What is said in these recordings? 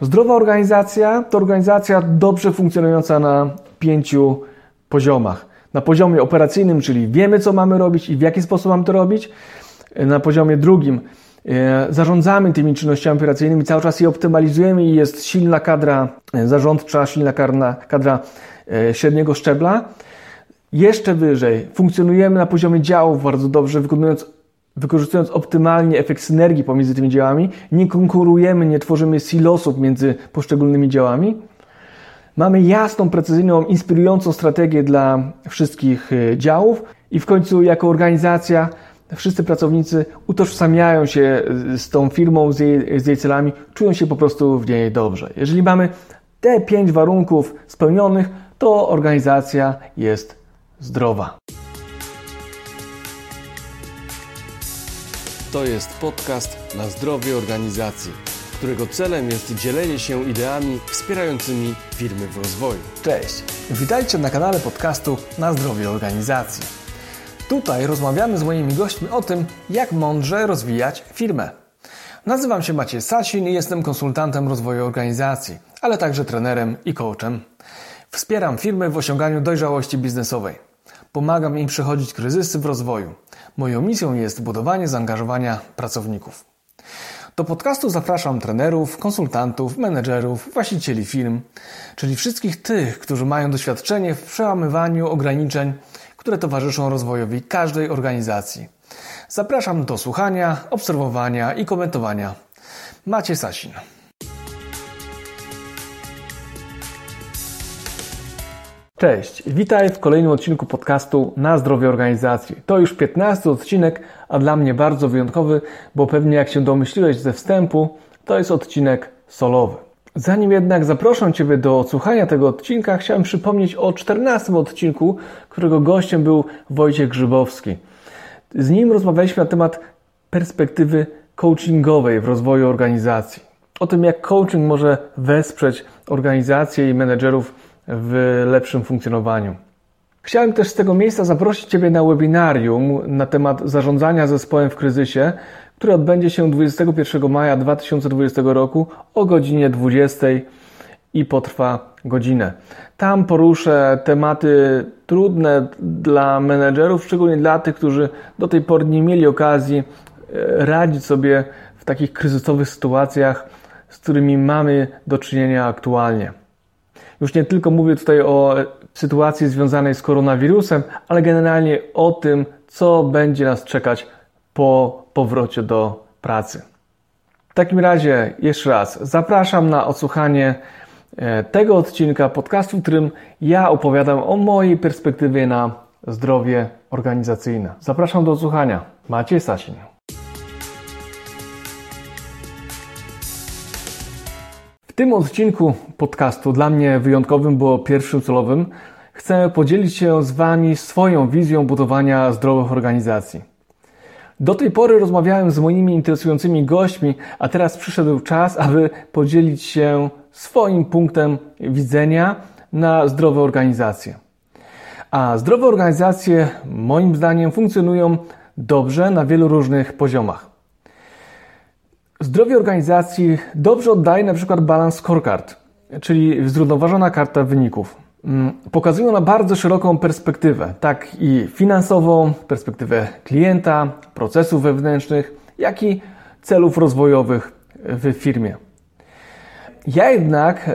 Zdrowa organizacja to organizacja dobrze funkcjonująca na pięciu poziomach. Na poziomie operacyjnym, czyli wiemy, co mamy robić i w jaki sposób mamy to robić. Na poziomie drugim e, zarządzamy tymi czynnościami operacyjnymi, cały czas je optymalizujemy i jest silna kadra e, zarządcza, silna kadra, e, średniego szczebla. Jeszcze wyżej funkcjonujemy na poziomie działów bardzo dobrze, wykonując wykorzystując optymalnie efekt synergii pomiędzy tymi działami, nie konkurujemy, nie tworzymy silosów między poszczególnymi działami. Mamy jasną, precyzyjną, inspirującą strategię dla wszystkich e, działów i w końcu jako organizacja wszyscy pracownicy utożsamiają się z tą firmą, z jej, z jej celami, czują się po prostu w niej dobrze. Jeżeli mamy te pięć warunków spełnionych, to organizacja jest zdrowa. To jest podcast na zdrowie organizacji, którego celem jest dzielenie się ideami wspierającymi firmy w rozwoju. Cześć, witajcie na kanale podcastu na zdrowie organizacji. Tutaj rozmawiamy z moimi gośćmi o tym, jak mądrze rozwijać firmę. Nazywam się Maciej Sasin i jestem konsultantem rozwoju organizacji, ale także trenerem i coachem. Wspieram firmy w osiąganiu dojrzałości biznesowej. Pomagam im przechodzić kryzysy w rozwoju Moją misją jest budowanie zaangażowania pracowników. Do podcastu zapraszam trenerów, konsultantów, menedżerów, właścicieli firm, czyli wszystkich tych, którzy mają doświadczenie w przełamywaniu ograniczeń, które towarzyszą rozwojowi każdej organizacji. Zapraszam do słuchania, obserwowania i komentowania. Macie Sasin. Cześć, witaj w kolejnym odcinku podcastu Na zdrowie organizacji. To już 15 odcinek, a dla mnie bardzo wyjątkowy, bo pewnie jak się domyśliłeś ze wstępu, to jest odcinek solowy. Zanim jednak zaproszę Ciebie do odsłuchania tego odcinka, chciałem przypomnieć o 14 odcinku, którego gościem był Wojciech Grzybowski. Z nim rozmawialiśmy na temat perspektywy coachingowej w rozwoju organizacji. O tym, jak coaching może wesprzeć organizacje i menedżerów w lepszym funkcjonowaniu. Chciałem też z tego miejsca zaprosić Ciebie na webinarium na temat zarządzania zespołem w kryzysie, które odbędzie się 21 maja 2020 roku o godzinie 20 i potrwa godzinę. Tam poruszę tematy trudne dla menedżerów, szczególnie dla tych, którzy do tej pory nie mieli okazji e, radzić sobie w takich kryzysowych sytuacjach, z którymi mamy do czynienia aktualnie. Już nie tylko mówię tutaj o sytuacji związanej z koronawirusem, ale generalnie o tym, co będzie nas czekać po powrocie do pracy. W takim razie jeszcze raz zapraszam na odsłuchanie e, tego odcinka podcastu, w którym ja opowiadam o mojej perspektywie na zdrowie organizacyjne. Zapraszam do odsłuchania. Maciej Sasin. Tym odcinku podcastu, dla mnie wyjątkowym, bo pierwszym celowym, chcę podzielić się z Wami swoją wizją budowania zdrowych organizacji. Do tej pory rozmawiałem z moimi interesującymi gośćmi, a teraz przyszedł czas, aby podzielić się swoim punktem widzenia na zdrowe organizacje. A zdrowe organizacje, moim zdaniem, funkcjonują dobrze na wielu różnych poziomach. Zdrowie organizacji dobrze oddaje na przykład balans scorecard, czyli zrównoważona karta wyników. Mm, pokazują na bardzo szeroką perspektywę, tak i finansową, perspektywę klienta, procesów wewnętrznych, jak i celów rozwojowych w firmie. Ja jednak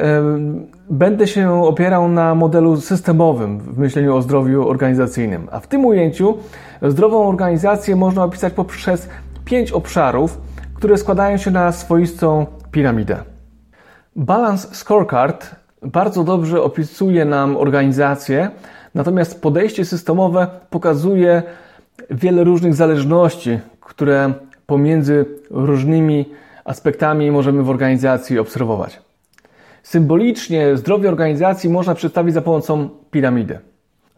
będę się opierał na modelu systemowym w myśleniu o zdrowiu organizacyjnym, a w tym ujęciu zdrową organizację można opisać poprzez pięć obszarów, które składają się na swoistą piramidę. Balance Scorecard bardzo dobrze opisuje nam organizację, natomiast podejście systemowe pokazuje wiele różnych zależności, które pomiędzy różnymi aspektami możemy w organizacji obserwować. Symbolicznie zdrowie organizacji można przedstawić za pomocą piramidy.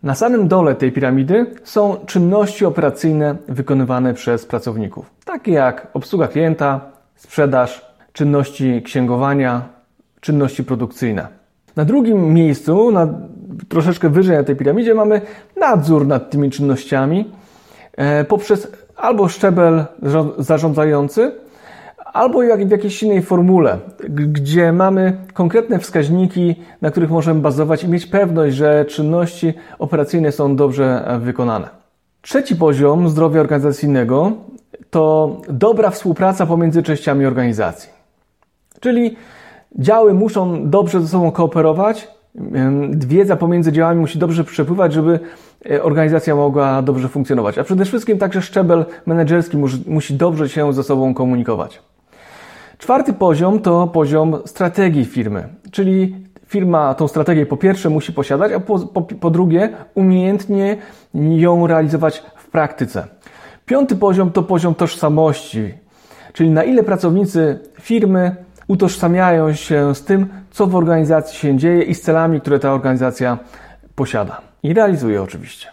Na samym dole tej piramidy są czynności operacyjne wykonywane przez pracowników, takie jak obsługa klienta, sprzedaż, czynności księgowania, czynności produkcyjne. Na drugim miejscu, na, troszeczkę wyżej na tej piramidzie, mamy nadzór nad tymi czynnościami e, poprzez albo szczebel zarządzający, albo jak w jakiejś innej formule, gdzie mamy konkretne wskaźniki, na których możemy bazować i mieć pewność, że czynności operacyjne są dobrze wykonane. Trzeci poziom zdrowia organizacyjnego to dobra współpraca pomiędzy częściami organizacji. Czyli działy muszą dobrze ze sobą kooperować, wiedza pomiędzy działami musi dobrze przepływać, żeby e, organizacja mogła dobrze funkcjonować. A przede wszystkim także szczebel menedżerski musi dobrze się ze sobą komunikować. Czwarty poziom to poziom strategii firmy, czyli firma tą strategię po pierwsze musi posiadać, a po, po, po drugie umiejętnie ją realizować w praktyce. Piąty poziom to poziom tożsamości, czyli na ile pracownicy firmy utożsamiają się z tym, co w organizacji się dzieje i z celami, które ta organizacja posiada. I realizuje oczywiście.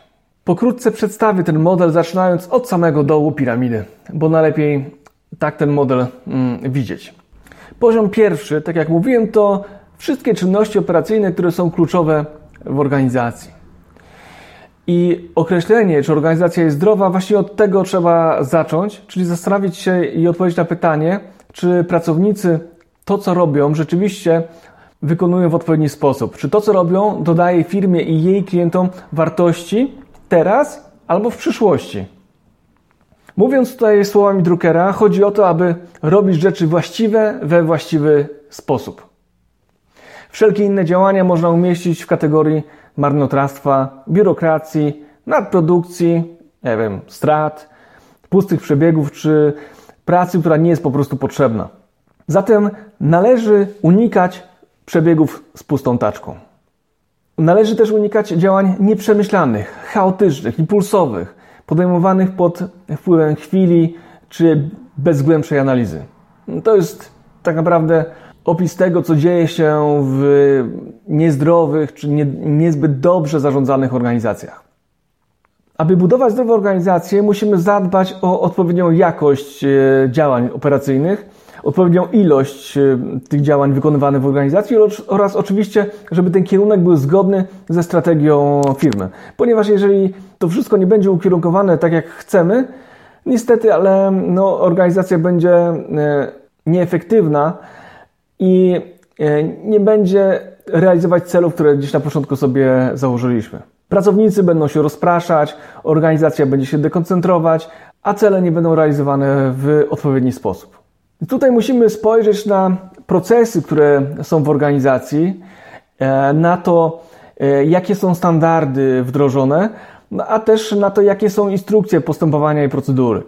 Pokrótce przedstawię ten model, zaczynając od samego dołu piramidy, bo najlepiej tak ten model mm, widzieć. Poziom pierwszy, tak jak mówiłem, to wszystkie czynności operacyjne, które są kluczowe w organizacji. I określenie, czy organizacja jest zdrowa, właśnie od tego trzeba zacząć, czyli zastanowić się i odpowiedzieć na pytanie, czy pracownicy to, co robią, rzeczywiście wykonują w odpowiedni sposób. Czy to, co robią, dodaje firmie i jej klientom wartości teraz albo w przyszłości. Mówiąc tutaj słowami Druckera, chodzi o to, aby robić rzeczy właściwe we właściwy sposób. Wszelkie inne działania można umieścić w kategorii marnotrawstwa, biurokracji, nadprodukcji, nie wiem, strat, pustych przebiegów czy pracy, która nie jest po prostu potrzebna. Zatem należy unikać przebiegów z pustą taczką. Należy też unikać działań nieprzemyślanych, chaotycznych, impulsowych, podejmowanych pod wpływem chwili czy bez głębszej analizy. To jest tak naprawdę opis tego, co dzieje się w niezdrowych czy nie, niezbyt dobrze zarządzanych organizacjach. Aby budować zdrowe organizacje, musimy zadbać o odpowiednią jakość e, działań operacyjnych, odpowiednią ilość e, tych działań wykonywanych w organizacji oraz oczywiście, żeby ten kierunek był zgodny ze strategią firmy. Ponieważ jeżeli to wszystko nie będzie ukierunkowane tak, jak chcemy, niestety, ale no, organizacja będzie e, nieefektywna i nie będzie realizować celów, które gdzieś na początku sobie założyliśmy. Pracownicy będą się rozpraszać, organizacja będzie się dekoncentrować, a cele nie będą realizowane w odpowiedni sposób. Tutaj musimy spojrzeć na procesy, które są w organizacji, e, na to, e, jakie są standardy wdrożone, a też na to, jakie są instrukcje postępowania i procedury.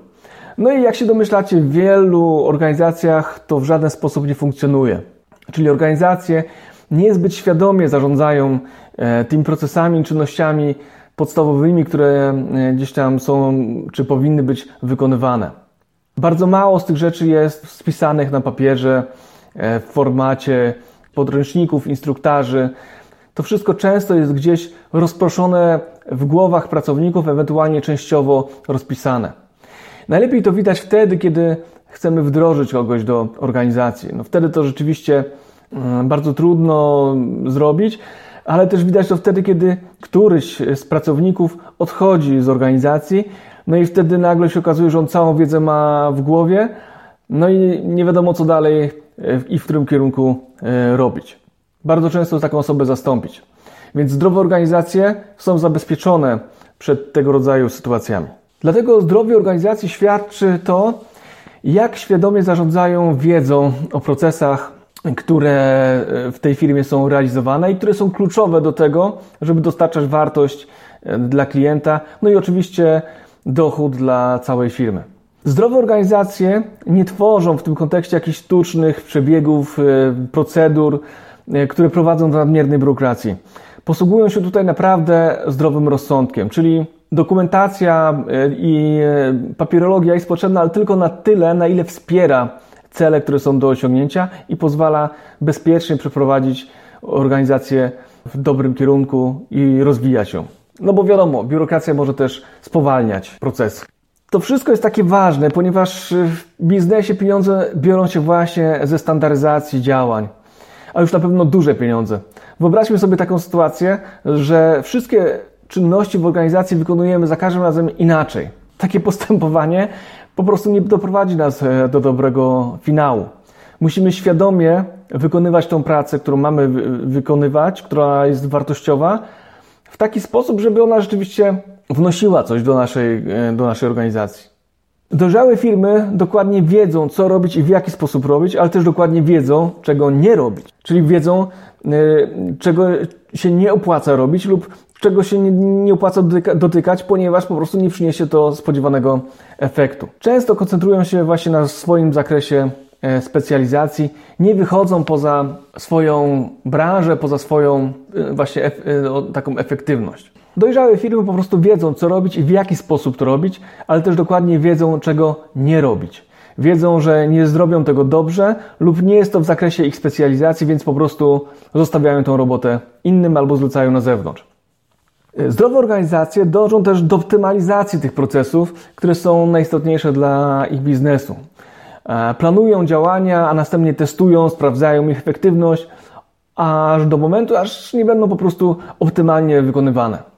No i jak się domyślacie, w wielu organizacjach to w żaden sposób nie funkcjonuje. Czyli organizacje niezbyt świadomie zarządzają e, tymi procesami, czynnościami podstawowymi, które gdzieś tam są, czy powinny być wykonywane. Bardzo mało z tych rzeczy jest spisanych na papierze, e, w formacie podręczników, instruktarzy. To wszystko często jest gdzieś rozproszone w głowach pracowników, ewentualnie częściowo rozpisane. Najlepiej to widać wtedy, kiedy chcemy wdrożyć kogoś do organizacji. No wtedy to rzeczywiście Mm, bardzo trudno zrobić, ale też widać to wtedy, kiedy któryś z pracowników odchodzi z organizacji, no i wtedy nagle się okazuje, że on całą wiedzę ma w głowie, no i nie wiadomo co dalej e, i w którym kierunku e, robić. Bardzo często taką osobę zastąpić. Więc zdrowe organizacje są zabezpieczone przed tego rodzaju sytuacjami. Dlatego zdrowie organizacji świadczy to, jak świadomie zarządzają wiedzą o procesach które e, w tej firmie są realizowane i które są kluczowe do tego, żeby dostarczać wartość dla klienta, no i oczywiście dochód dla całej firmy. Zdrowe organizacje nie tworzą w tym kontekście jakichś sztucznych przebiegów, e, procedur, które prowadzą do nadmiernej biurokracji. Posługują się tutaj naprawdę zdrowym rozsądkiem, czyli dokumentacja i papierologia jest potrzebna, ale tylko na tyle, na ile wspiera cele, które są do osiągnięcia i pozwala bezpiecznie przeprowadzić organizację w dobrym kierunku i rozwijać ją. No bo wiadomo, biurokracja może też spowalniać procesy. To wszystko jest takie ważne, ponieważ w biznesie pieniądze biorą się właśnie ze standaryzacji działań, a już na pewno duże pieniądze. Wyobraźmy sobie taką sytuację, że wszystkie czynności w organizacji wykonujemy za każdym razem inaczej takie postępowanie po prostu nie doprowadzi nas e, do dobrego finału. Musimy świadomie wykonywać tą pracę, którą mamy wykonywać, która jest wartościowa, w taki sposób, żeby ona rzeczywiście wnosiła coś do naszej, e, do naszej organizacji. Dojrzałe firmy dokładnie wiedzą, co robić i w jaki sposób robić, ale też dokładnie wiedzą, czego nie robić. Czyli wiedzą, e, czego się nie opłaca robić lub czego się nie, opłaca dotyka, dotykać, ponieważ po prostu nie przyniesie to spodziewanego efektu. Często koncentrują się właśnie na swoim zakresie specjalizacji, nie wychodzą poza swoją branżę, poza swoją właśnie taką efektywność. Dojrzałe firmy po prostu wiedzą, co robić i w jaki sposób to robić, ale też dokładnie wiedzą, czego nie robić. Wiedzą, że nie zrobią tego dobrze lub nie jest to w zakresie ich specjalizacji, więc po prostu zostawiają tą robotę innym albo zlecają na zewnątrz. Zdrowe organizacje dążą też do optymalizacji tych procesów, które są najistotniejsze dla ich biznesu. E, planują działania, a następnie testują, sprawdzają ich efektywność, aż do momentu, aż nie będą po prostu optymalnie wykonywane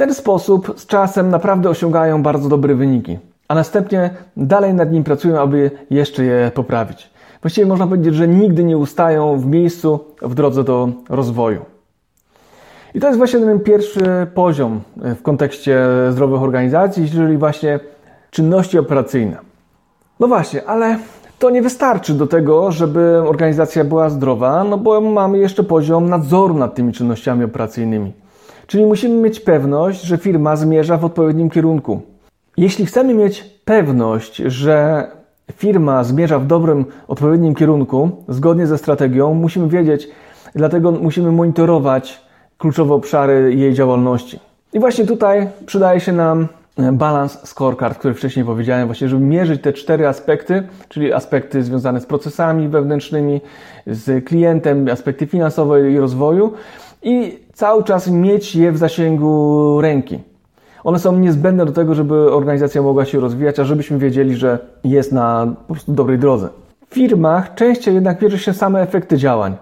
ten sposób z czasem naprawdę osiągają bardzo dobre wyniki, a następnie dalej nad nim pracują, aby jeszcze je poprawić. Właściwie można powiedzieć, że nigdy nie ustają w miejscu w drodze do rozwoju. I to jest właśnie ten pierwszy poziom w kontekście zdrowych organizacji, czyli właśnie czynności operacyjne. No właśnie, ale to nie wystarczy do tego, żeby organizacja była zdrowa, no bo mamy jeszcze poziom nadzoru nad tymi czynnościami operacyjnymi. Czyli musimy mieć pewność, że firma zmierza w odpowiednim kierunku. Jeśli chcemy mieć pewność, że firma zmierza w dobrym, odpowiednim kierunku, zgodnie ze strategią, musimy wiedzieć, dlatego musimy monitorować kluczowe obszary jej działalności. I właśnie tutaj przydaje się nam balance scorecard, który wcześniej powiedziałem, właśnie, żeby mierzyć te cztery aspekty, czyli aspekty związane z procesami wewnętrznymi, z klientem, aspekty finansowe i rozwoju i cały czas mieć je w zasięgu ręki. One są niezbędne do tego, żeby organizacja mogła się rozwijać, a żebyśmy wiedzieli, że jest na po prostu dobrej drodze. W firmach częściej jednak mierzy się same efekty działań,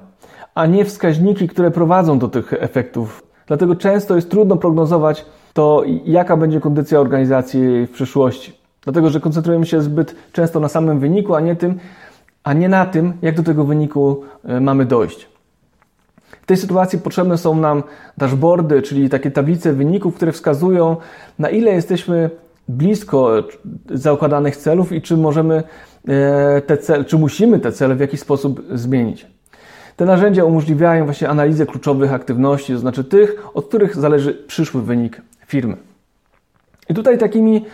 a nie wskaźniki, które prowadzą do tych efektów. Dlatego często jest trudno prognozować to, jaka będzie kondycja organizacji w przyszłości. Dlatego, że koncentrujemy się zbyt często na samym wyniku, a nie, tym, a nie na tym, jak do tego wyniku e, mamy dojść. W tej sytuacji potrzebne są nam dashboardy, czyli takie tablice wyników, które wskazują, na ile jesteśmy blisko zakładanych celów i czy możemy e, te cele, czy musimy te cele w jakiś sposób zmienić. Te narzędzia umożliwiają właśnie analizę kluczowych aktywności, to znaczy tych, od których zależy przyszły wynik firmy. I tutaj takimi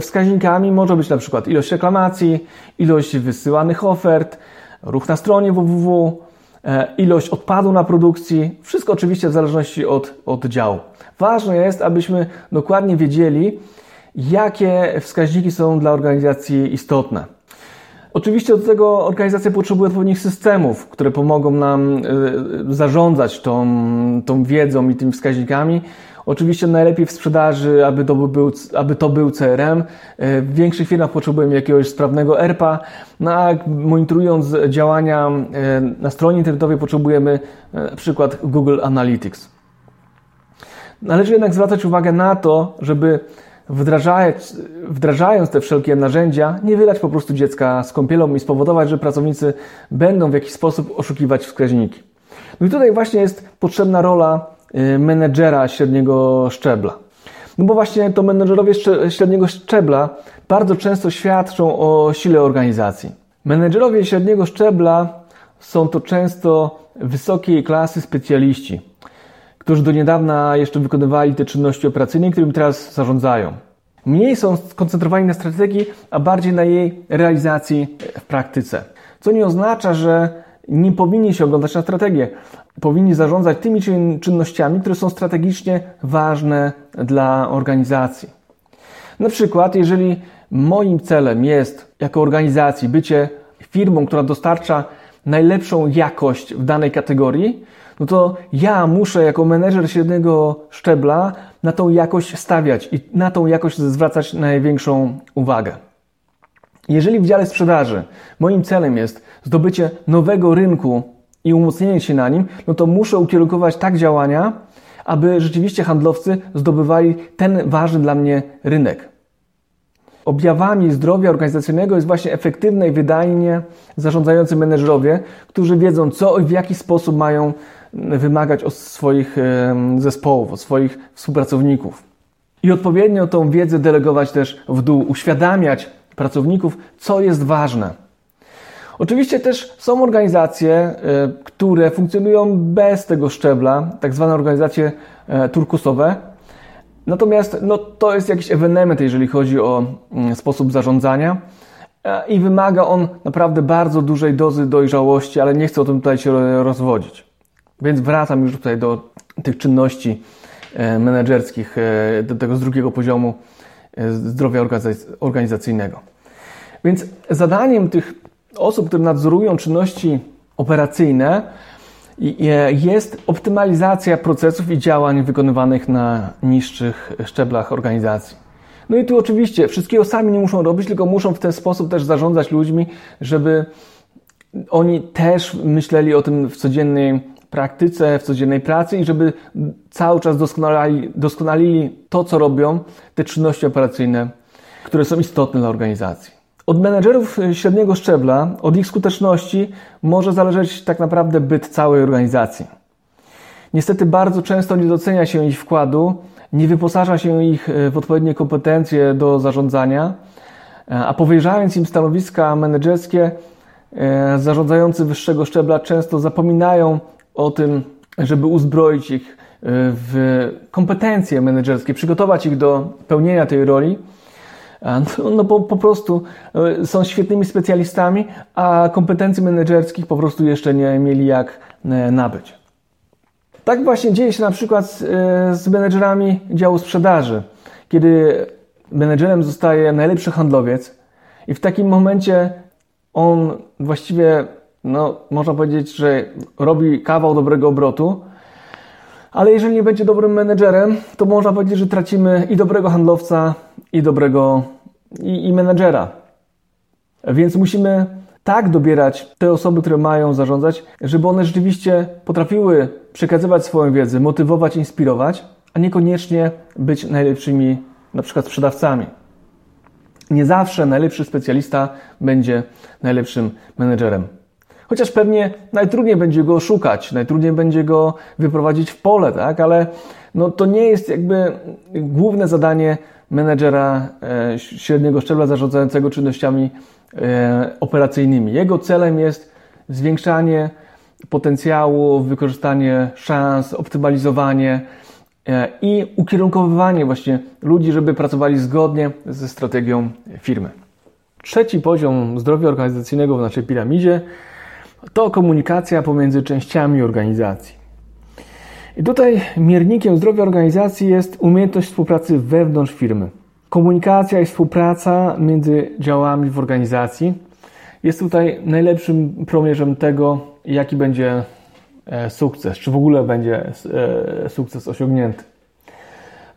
wskaźnikami może być na przykład ilość reklamacji, ilość wysyłanych ofert, ruch na stronie www, E, ilość odpadu na produkcji, wszystko oczywiście w zależności od, od działu. Ważne jest, abyśmy dokładnie wiedzieli, jakie wskaźniki są dla organizacji istotne. Oczywiście do tego organizacja potrzebuje odpowiednich systemów, które pomogą nam e, zarządzać tą, tą wiedzą i tymi wskaźnikami, Oczywiście najlepiej w sprzedaży, aby to był, aby to był CRM. E, w większych firmach potrzebujemy jakiegoś sprawnego ERPA, no a monitorując działania e, na stronie internetowej potrzebujemy e, na przykład Google Analytics. Należy jednak zwracać uwagę na to, żeby wdrażając, wdrażając te wszelkie narzędzia, nie wylać po prostu dziecka z kąpielą i spowodować, że pracownicy będą w jakiś sposób oszukiwać wskaźniki. No i tutaj właśnie jest potrzebna rola menedżera średniego szczebla. No bo właśnie to menedżerowie średniego szczebla bardzo często świadczą o sile organizacji. Menedżerowie średniego szczebla są to często wysokiej klasy specjaliści, którzy do niedawna jeszcze wykonywali te czynności operacyjne, którymi teraz zarządzają. Mniej są skoncentrowani na strategii, a bardziej na jej realizacji w praktyce. Co nie oznacza, że nie powinni się oglądać na strategię. Powinni zarządzać tymi czynnościami, które są strategicznie ważne dla organizacji. Na przykład, jeżeli moim celem jest jako organizacji bycie firmą, która dostarcza najlepszą jakość w danej kategorii, no to ja muszę jako menedżer średniego szczebla na tą jakość stawiać i na tą jakość zwracać największą uwagę. Jeżeli w dziale sprzedaży moim celem jest zdobycie nowego rynku i umocnienie się na nim, no to muszę ukierunkować tak działania, aby rzeczywiście handlowcy zdobywali ten ważny dla mnie rynek. Objawami zdrowia organizacyjnego jest właśnie efektywne i wydajnie zarządzający menedżerowie, którzy wiedzą co i w jaki sposób mają wymagać od swoich zespołów, od swoich współpracowników. I odpowiednio tą wiedzę delegować też w dół, uświadamiać pracowników, co jest ważne. Oczywiście też są organizacje, y, które funkcjonują bez tego szczebla, tak zwane organizacje e, turkusowe. Natomiast no, to jest jakiś ewenement, jeżeli chodzi o mm, sposób zarządzania e, i wymaga on naprawdę bardzo dużej dozy dojrzałości, ale nie chcę o tym tutaj się rozwodzić. Więc wracam już tutaj do tych czynności e, menedżerskich, do tego z drugiego poziomu zdrowia organizacyjnego. Więc zadaniem tych osób, które nadzorują czynności operacyjne, jest optymalizacja procesów i działań wykonywanych na niższych szczeblach organizacji. No i tu oczywiście wszystkiego sami nie muszą robić, tylko muszą w ten sposób też zarządzać ludźmi, żeby oni też myśleli o tym w codziennej praktyce, w codziennej pracy i żeby cały czas doskonali, doskonalili to, co robią, te czynności operacyjne, które są istotne dla organizacji. Od menedżerów średniego szczebla, od ich skuteczności może zależeć tak naprawdę byt całej organizacji. Niestety bardzo często nie docenia się ich wkładu, nie wyposaża się ich w odpowiednie kompetencje do zarządzania, a powierzając im stanowiska menedżerskie, zarządzający wyższego szczebla często zapominają o tym, żeby uzbroić ich w kompetencje menedżerskie, przygotować ich do pełnienia tej roli no, no bo po prostu e, są świetnymi specjalistami, a kompetencji menedżerskich po prostu jeszcze nie mieli jak e, nabyć. Tak właśnie dzieje się na przykład e, z menedżerami działu sprzedaży, kiedy menedżerem zostaje najlepszy handlowiec i w takim momencie on właściwie, no, można powiedzieć, że robi kawał dobrego obrotu, ale jeżeli nie będzie dobrym menedżerem, to można powiedzieć, że tracimy i dobrego handlowca, i dobrego i, i menedżera. Więc musimy tak dobierać te osoby, które mają zarządzać, żeby one rzeczywiście potrafiły przekazywać swoją wiedzę, motywować, inspirować, a niekoniecznie być najlepszymi na przykład sprzedawcami. Nie zawsze najlepszy specjalista będzie najlepszym menedżerem. Chociaż pewnie najtrudniej będzie go szukać, najtrudniej będzie go wyprowadzić w pole, tak? ale no, to nie jest jakby główne zadanie menedżera e, średniego szczebla zarządzającego czynnościami e, operacyjnymi. Jego celem jest zwiększanie potencjału, wykorzystanie szans, optymalizowanie e, i ukierunkowywanie właśnie ludzi, żeby pracowali zgodnie ze strategią firmy. Trzeci poziom zdrowia organizacyjnego w naszej piramidzie to komunikacja pomiędzy częściami organizacji. I tutaj miernikiem zdrowia organizacji jest umiejętność współpracy wewnątrz firmy. Komunikacja i współpraca między działami w organizacji jest tutaj najlepszym promierzem tego, jaki będzie e, sukces, czy w ogóle będzie e, sukces osiągnięty.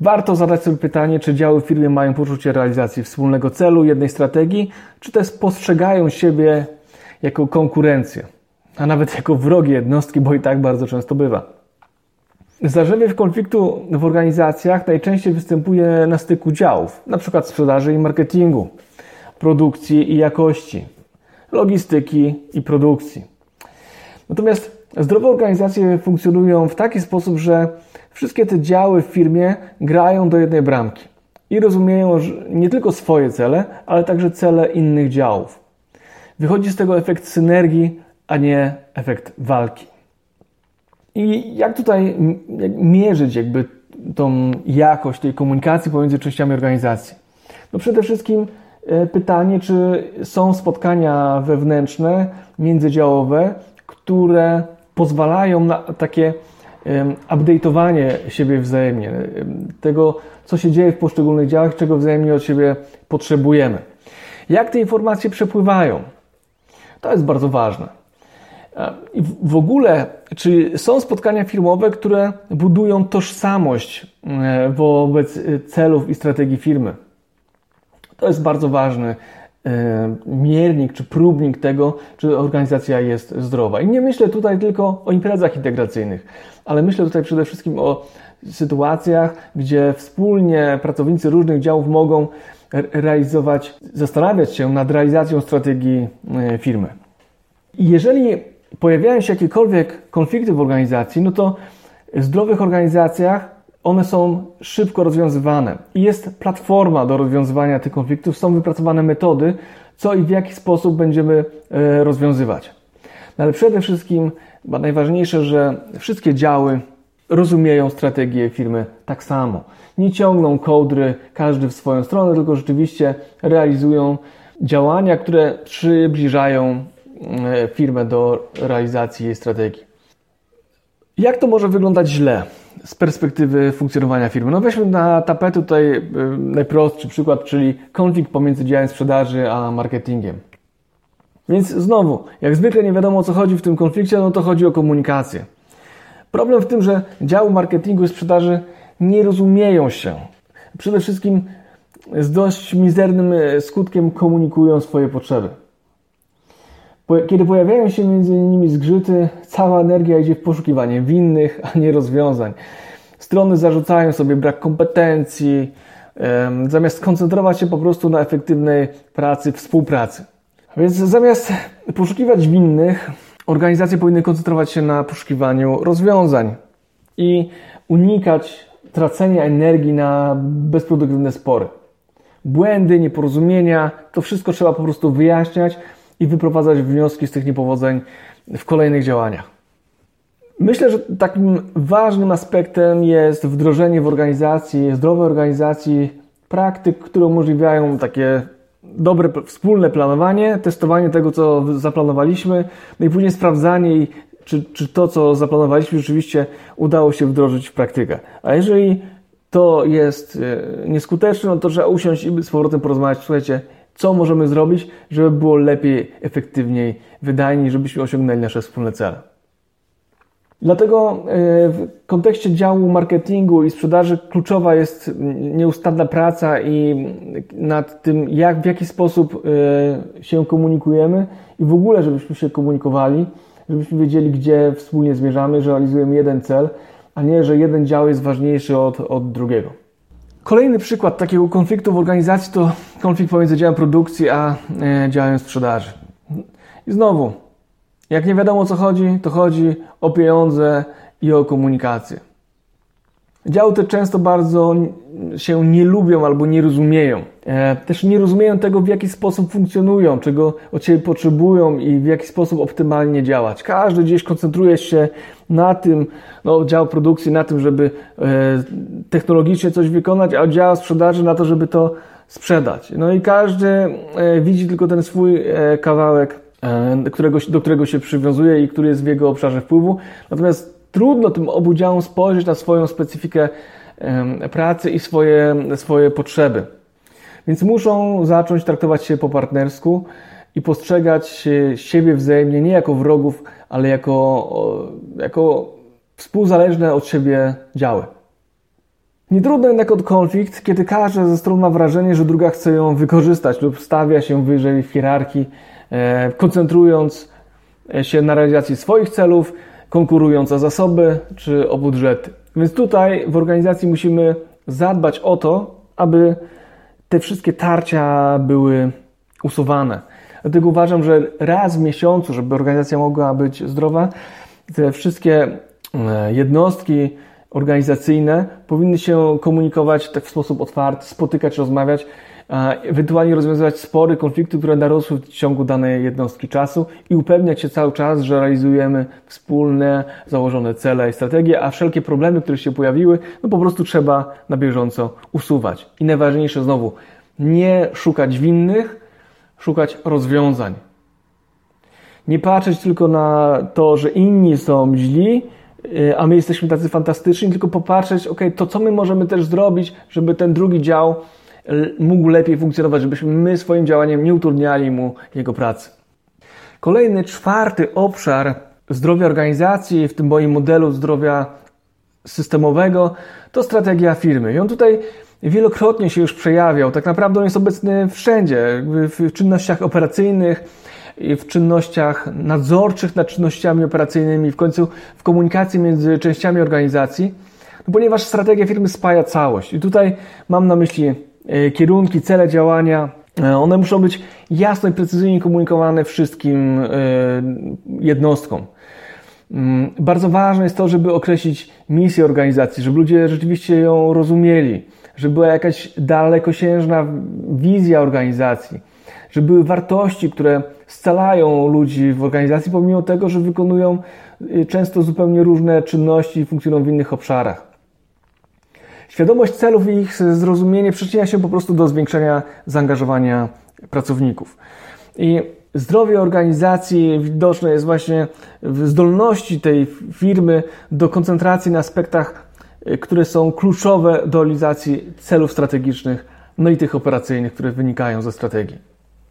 Warto zadać sobie pytanie, czy działy w firmie mają poczucie realizacji wspólnego celu, jednej strategii, czy też postrzegają siebie jako konkurencję, a nawet jako wrogie jednostki, bo i tak bardzo często bywa. Zdarzenie konfliktu w organizacjach najczęściej występuje na styku działów, np. sprzedaży i marketingu, produkcji i jakości, logistyki i produkcji. Natomiast zdrowe organizacje funkcjonują w taki sposób, że wszystkie te działy w firmie grają do jednej bramki i rozumieją nie tylko swoje cele, ale także cele innych działów. Wychodzi z tego efekt synergii, a nie efekt walki. I jak tutaj mierzyć jakby tą jakość tej komunikacji pomiędzy częściami organizacji? No przede wszystkim e, pytanie, czy są spotkania wewnętrzne, międzydziałowe, które pozwalają na takie update'owanie siebie wzajemnie, tego, co się dzieje w poszczególnych działach, czego wzajemnie od siebie potrzebujemy. Jak te informacje przepływają? To jest bardzo ważne. I w ogóle, czy są spotkania firmowe, które budują tożsamość e, wobec e, celów i strategii firmy? To jest bardzo ważny e, miernik czy próbnik tego, czy organizacja jest zdrowa. I nie myślę tutaj tylko o imprezach integracyjnych, ale myślę tutaj przede wszystkim o sytuacjach, gdzie wspólnie pracownicy różnych działów mogą realizować, zastanawiać się nad realizacją strategii e, firmy. Jeżeli pojawiają się jakiekolwiek konflikty w organizacji, no to w zdrowych organizacjach one są szybko rozwiązywane i jest platforma do rozwiązywania tych konfliktów, są wypracowane metody, co i w jaki sposób będziemy e, rozwiązywać. No ale przede wszystkim, chyba najważniejsze, że wszystkie działy rozumieją strategię firmy tak samo. Nie ciągną kołdry każdy w swoją stronę, tylko rzeczywiście realizują działania, które przybliżają firmę do realizacji jej strategii. Jak to może wyglądać źle z perspektywy funkcjonowania firmy? No weźmy na tapetę tutaj e, najprostszy przykład, czyli konflikt pomiędzy działem sprzedaży a marketingiem. Więc znowu, jak zwykle nie wiadomo o co chodzi w tym konflikcie, no to chodzi o komunikację. Problem w tym, że działy marketingu i sprzedaży nie rozumieją się. Przede wszystkim z dość mizernym e, skutkiem komunikują swoje potrzeby. Kiedy pojawiają się między nimi zgrzyty, cała energia idzie w poszukiwanie winnych, a nie rozwiązań. Strony zarzucają sobie brak kompetencji, zamiast skoncentrować się po prostu na efektywnej pracy, współpracy. Więc zamiast poszukiwać winnych, organizacje powinny koncentrować się na poszukiwaniu rozwiązań i unikać tracenia energii na bezproduktywne spory. Błędy, nieporozumienia, to wszystko trzeba po prostu wyjaśniać i wyprowadzać wnioski z tych niepowodzeń w kolejnych działaniach. Myślę, że takim ważnym aspektem jest wdrożenie w organizacji, zdrowej organizacji praktyk, które umożliwiają takie dobre wspólne planowanie, testowanie tego, co zaplanowaliśmy, no i później sprawdzanie, czy, czy to, co zaplanowaliśmy, rzeczywiście udało się wdrożyć w praktykę. A jeżeli to jest e, nieskuteczne, no to trzeba usiąść i z powrotem porozmawiać, słuchajcie, co możemy zrobić, żeby było lepiej, efektywniej, wydajniej, żebyśmy osiągnęli nasze wspólne cele. Dlatego e, w kontekście działu marketingu i sprzedaży kluczowa jest nieustanna praca i nad tym, jak, w jaki sposób e, się komunikujemy i w ogóle, żebyśmy się komunikowali, żebyśmy wiedzieli, gdzie wspólnie zmierzamy, że realizujemy jeden cel, a nie, że jeden dział jest ważniejszy od, od drugiego. Kolejny przykład takiego konfliktu w organizacji to konflikt pomiędzy działem produkcji a e, działem sprzedaży. I znowu, jak nie wiadomo o co chodzi, to chodzi o pieniądze i o komunikację. Działy te często bardzo się nie lubią albo nie rozumieją. E, też nie rozumieją tego, w jaki sposób funkcjonują, czego od Ciebie potrzebują i w jaki sposób optymalnie działać. Każdy gdzieś koncentruje się na tym, no, dział produkcji na tym, żeby e, technologicznie coś wykonać, a dział sprzedaży na to, żeby to sprzedać. No i każdy e, widzi tylko ten swój kawałek, którego, do którego się przywiązuje i który jest w jego obszarze wpływu. Natomiast trudno tym obu działom spojrzeć na swoją specyfikę pracy i swoje, swoje potrzeby. Więc muszą zacząć traktować się po partnersku i postrzegać siebie wzajemnie nie jako wrogów, ale jako, jako współzależne od siebie działy. Nie trudno jednak od konflikt, kiedy każda ze stron ma wrażenie, że druga chce ją wykorzystać lub stawia się wyżej w hierarchii, e, koncentrując się na realizacji swoich celów, konkurując o zasoby czy o budżety. Więc tutaj w organizacji musimy zadbać o to, aby te wszystkie tarcia były usuwane. Dlatego uważam, że raz w miesiącu, żeby organizacja mogła być zdrowa, te wszystkie e, jednostki organizacyjne powinny się komunikować w sposób otwarty, spotykać, rozmawiać ewentualnie rozwiązywać spory, konflikty, które narosły w ciągu danej jednostki czasu i upewniać się cały czas, że realizujemy wspólne, założone cele i strategie, a wszelkie problemy, które się pojawiły, no po prostu trzeba na bieżąco usuwać. I najważniejsze znowu, nie szukać winnych, szukać rozwiązań. Nie patrzeć tylko na to, że inni są źli, y, a my jesteśmy tacy fantastyczni, tylko popatrzeć, ok, to co my możemy też zrobić, żeby ten drugi dział mógł lepiej funkcjonować, żebyśmy my swoim działaniem nie utrudniali mu jego pracy. Kolejny, czwarty obszar zdrowia organizacji, w tym moim modelu zdrowia systemowego, to strategia firmy. I on tutaj wielokrotnie się już przejawiał. Tak naprawdę on jest obecny wszędzie, w czynnościach operacyjnych, w czynnościach nadzorczych nad czynnościami operacyjnymi, w końcu w komunikacji między częściami organizacji. ponieważ strategia firmy spaja całość. I tutaj mam na myśli kierunki, cele działania. E, one muszą być jasno i precyzyjnie komunikowane wszystkim e, jednostkom. Mm, bardzo ważne jest to, żeby określić misję organizacji, żeby ludzie rzeczywiście ją rozumieli, żeby była jakaś dalekosiężna wizja organizacji, żeby były wartości, które scalają ludzi w organizacji, pomimo tego, że wykonują często zupełnie różne czynności i funkcjonują w innych obszarach. Świadomość celów i ich zrozumienie przyczynia się po prostu do zwiększenia zaangażowania pracowników. I zdrowie organizacji widoczne jest właśnie w zdolności tej firmy do koncentracji na aspektach, y, które są kluczowe do realizacji celów strategicznych, no i tych operacyjnych, które wynikają ze strategii.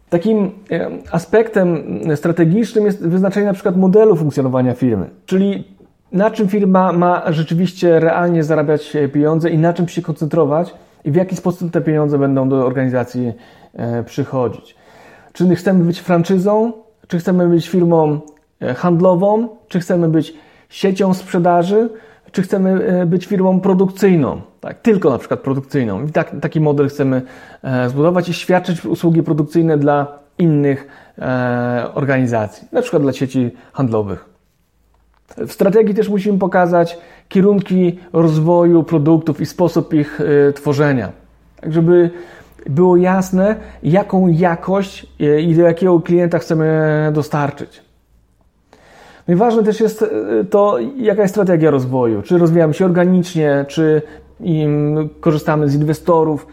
Takim e, aspektem strategicznym jest wyznaczenie na przykład modelu funkcjonowania firmy, czyli na czym firma ma rzeczywiście realnie zarabiać pieniądze i na czym się koncentrować i w jaki sposób te pieniądze będą do organizacji e, przychodzić. Czy chcemy być franczyzą, czy chcemy być firmą e, handlową, czy chcemy być siecią sprzedaży, czy chcemy być firmą produkcyjną, tak, tylko na przykład produkcyjną. I tak, taki model chcemy e, zbudować i świadczyć usługi produkcyjne dla innych e, organizacji, na przykład dla sieci handlowych. W strategii też musimy pokazać kierunki rozwoju produktów i sposób ich e, tworzenia, tak żeby było jasne, jaką jakość i do jakiego klienta chcemy dostarczyć. No i ważne też jest to, jaka jest strategia rozwoju. Czy rozwijamy się organicznie, czy korzystamy z inwestorów,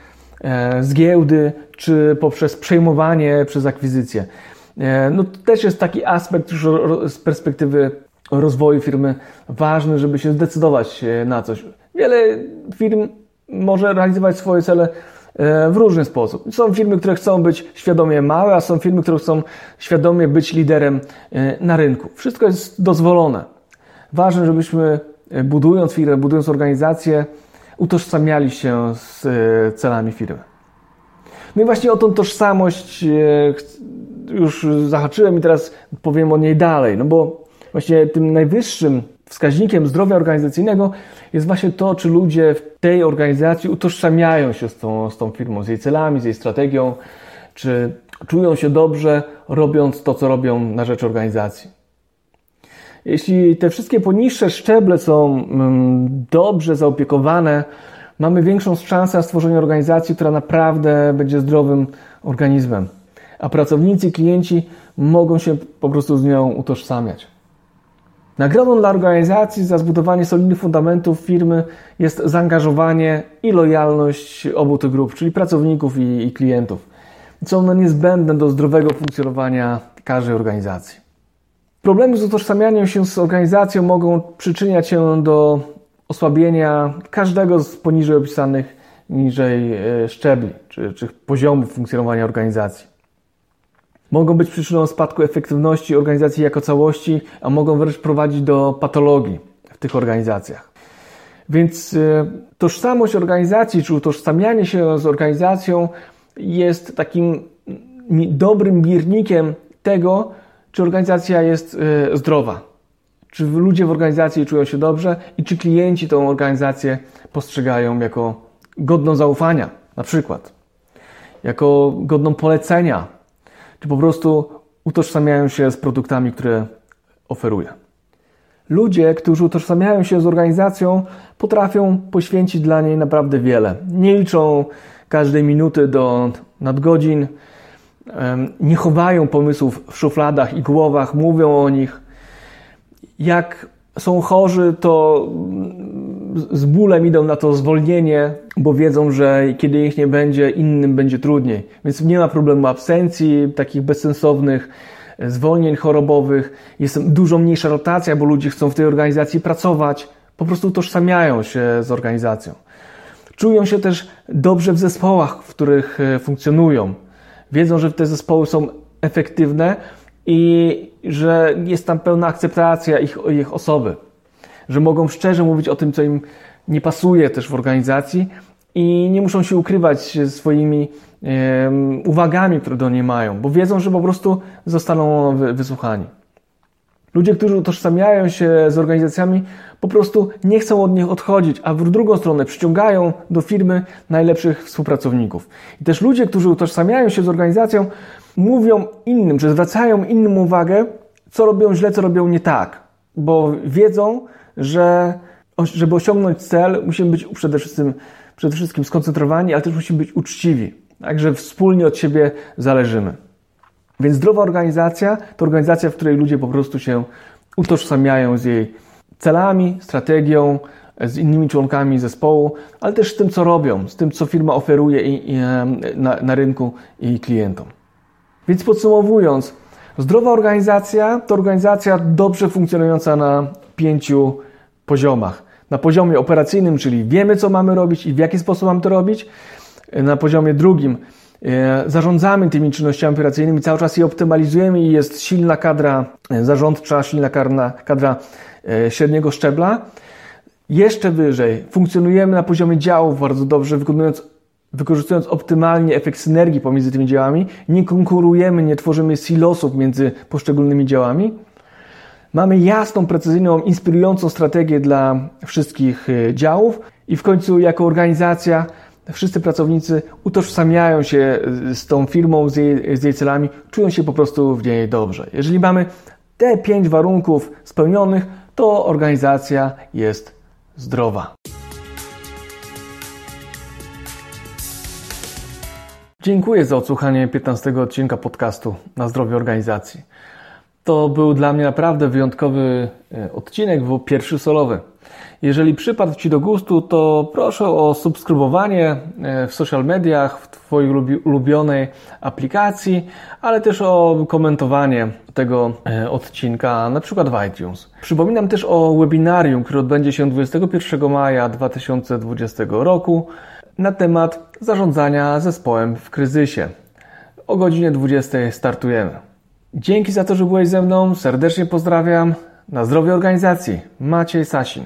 z giełdy, czy poprzez przejmowanie przez akwizycję. No to też jest taki aspekt już z perspektywy rozwoju firmy ważny, żeby się zdecydować e, na coś. Wiele firm może realizować swoje cele w różny sposób. Są firmy, które chcą być świadomie małe, a są firmy, które chcą świadomie być liderem na rynku. Wszystko jest dozwolone. Ważne, żebyśmy budując firmę, budując organizację, utożsamiali się z e, celami firmy. No i właśnie o tą tożsamość e, już zahaczyłem i teraz powiem o niej dalej, no bo właśnie tym najwyższym wskaźnikiem zdrowia organizacyjnego jest właśnie to, czy ludzie w tej organizacji utożsamiają się z tą, z tą firmą, z jej celami, z jej strategią, czy czują się dobrze, robiąc to, co robią na rzecz organizacji. Jeśli te wszystkie poniższe szczeble są mm, dobrze zaopiekowane, mamy większą szansę na stworzenie organizacji, która naprawdę będzie zdrowym organizmem. A pracownicy klienci mogą się po prostu z nią utożsamiać. Nagrodą dla organizacji za zbudowanie solidnych fundamentów firmy jest zaangażowanie i lojalność obu tych grup, czyli pracowników i, i klientów. Są one niezbędne do zdrowego funkcjonowania każdej organizacji. Problemy z utożsamianiem się z organizacją mogą przyczyniać się do osłabienia każdego z poniżej opisanych niżej e, szczebli czy, czy poziomów funkcjonowania organizacji. Mogą być przyczyną spadku efektywności organizacji jako całości, a mogą wręcz prowadzić do patologii w tych organizacjach. Więc e, tożsamość organizacji, czy utożsamianie się z organizacją jest takim dobrym miernikiem tego, czy organizacja jest y, zdrowa, czy ludzie w organizacji czują się dobrze i czy klienci tą organizację postrzegają jako godną zaufania, na przykład, jako godną polecenia, czy po prostu utożsamiają się z produktami, które oferuje. Ludzie, którzy utożsamiają się z organizacją, potrafią poświęcić dla niej naprawdę wiele. Nie liczą każdej minuty do nadgodzin, nie chowają pomysłów w szufladach i głowach, mówią o nich. Jak są chorzy, to z bólem idą na to zwolnienie, bo wiedzą, że kiedy ich nie będzie, innym będzie trudniej. Więc nie ma problemu absencji, takich bezsensownych zwolnień chorobowych. Jest dużo mniejsza rotacja, bo ludzie chcą w tej organizacji pracować. Po prostu utożsamiają się z organizacją. Czują się też dobrze w zespołach, w których e, funkcjonują wiedzą, że te zespoły są efektywne i że jest tam pełna akceptacja ich, ich osoby, że mogą szczerze mówić o tym, co im nie pasuje też w organizacji i nie muszą się ukrywać swoimi uwagami, które do niej mają, bo wiedzą, że po prostu zostaną wysłuchani. Ludzie, którzy utożsamiają się z organizacjami, po prostu nie chcą od nich odchodzić, a w drugą stronę przyciągają do firmy najlepszych współpracowników. I też ludzie, którzy utożsamiają się z organizacją, mówią innym, czy zwracają innym uwagę, co robią źle, co robią nie tak, bo wiedzą, że żeby osiągnąć cel, musimy być przede wszystkim, przede wszystkim skoncentrowani, ale też musimy być uczciwi. Także wspólnie od siebie zależymy. Więc zdrowa organizacja to organizacja, w której ludzie po prostu się utożsamiają z jej celami, strategią, z innymi członkami zespołu, ale też z tym, co robią, z tym, co firma oferuje i, i, na, na rynku i klientom. Więc podsumowując, zdrowa organizacja to organizacja dobrze funkcjonująca na pięciu poziomach. Na poziomie operacyjnym, czyli wiemy, co mamy robić i w jaki sposób mamy to robić. Na poziomie drugim e, zarządzamy tymi czynnościami operacyjnymi, cały czas je optymalizujemy i jest silna kadra e, zarządcza, silna kadra, kadra e, średniego szczebla. Jeszcze wyżej funkcjonujemy na poziomie działów bardzo dobrze, wykorzystując optymalnie efekt synergii pomiędzy tymi działami. Nie konkurujemy, nie tworzymy silosów między poszczególnymi działami. Mamy jasną, precyzyjną, inspirującą strategię dla wszystkich e, działów i w końcu jako organizacja wszyscy pracownicy utożsamiają się e, z tą firmą, z jej, z jej celami, czują się po prostu w niej dobrze. Jeżeli mamy te pięć warunków spełnionych, to organizacja jest zdrowa. Dziękuję za odsłuchanie 15 odcinka podcastu na zdrowie organizacji. To był dla mnie naprawdę wyjątkowy e, odcinek, był pierwszy solowy. Jeżeli przypadł Ci do gustu, to proszę o subskrybowanie e, w social mediach, w Twojej ulubionej aplikacji, ale też o komentowanie tego e, odcinka, na przykład w iTunes. Przypominam też o webinarium, które odbędzie się 21 maja 2020 roku na temat zarządzania zespołem w kryzysie. O godzinie 20 startujemy. Dzięki za to, że byłeś ze mną. Serdecznie pozdrawiam. Na zdrowie organizacji. Maciej Sasin.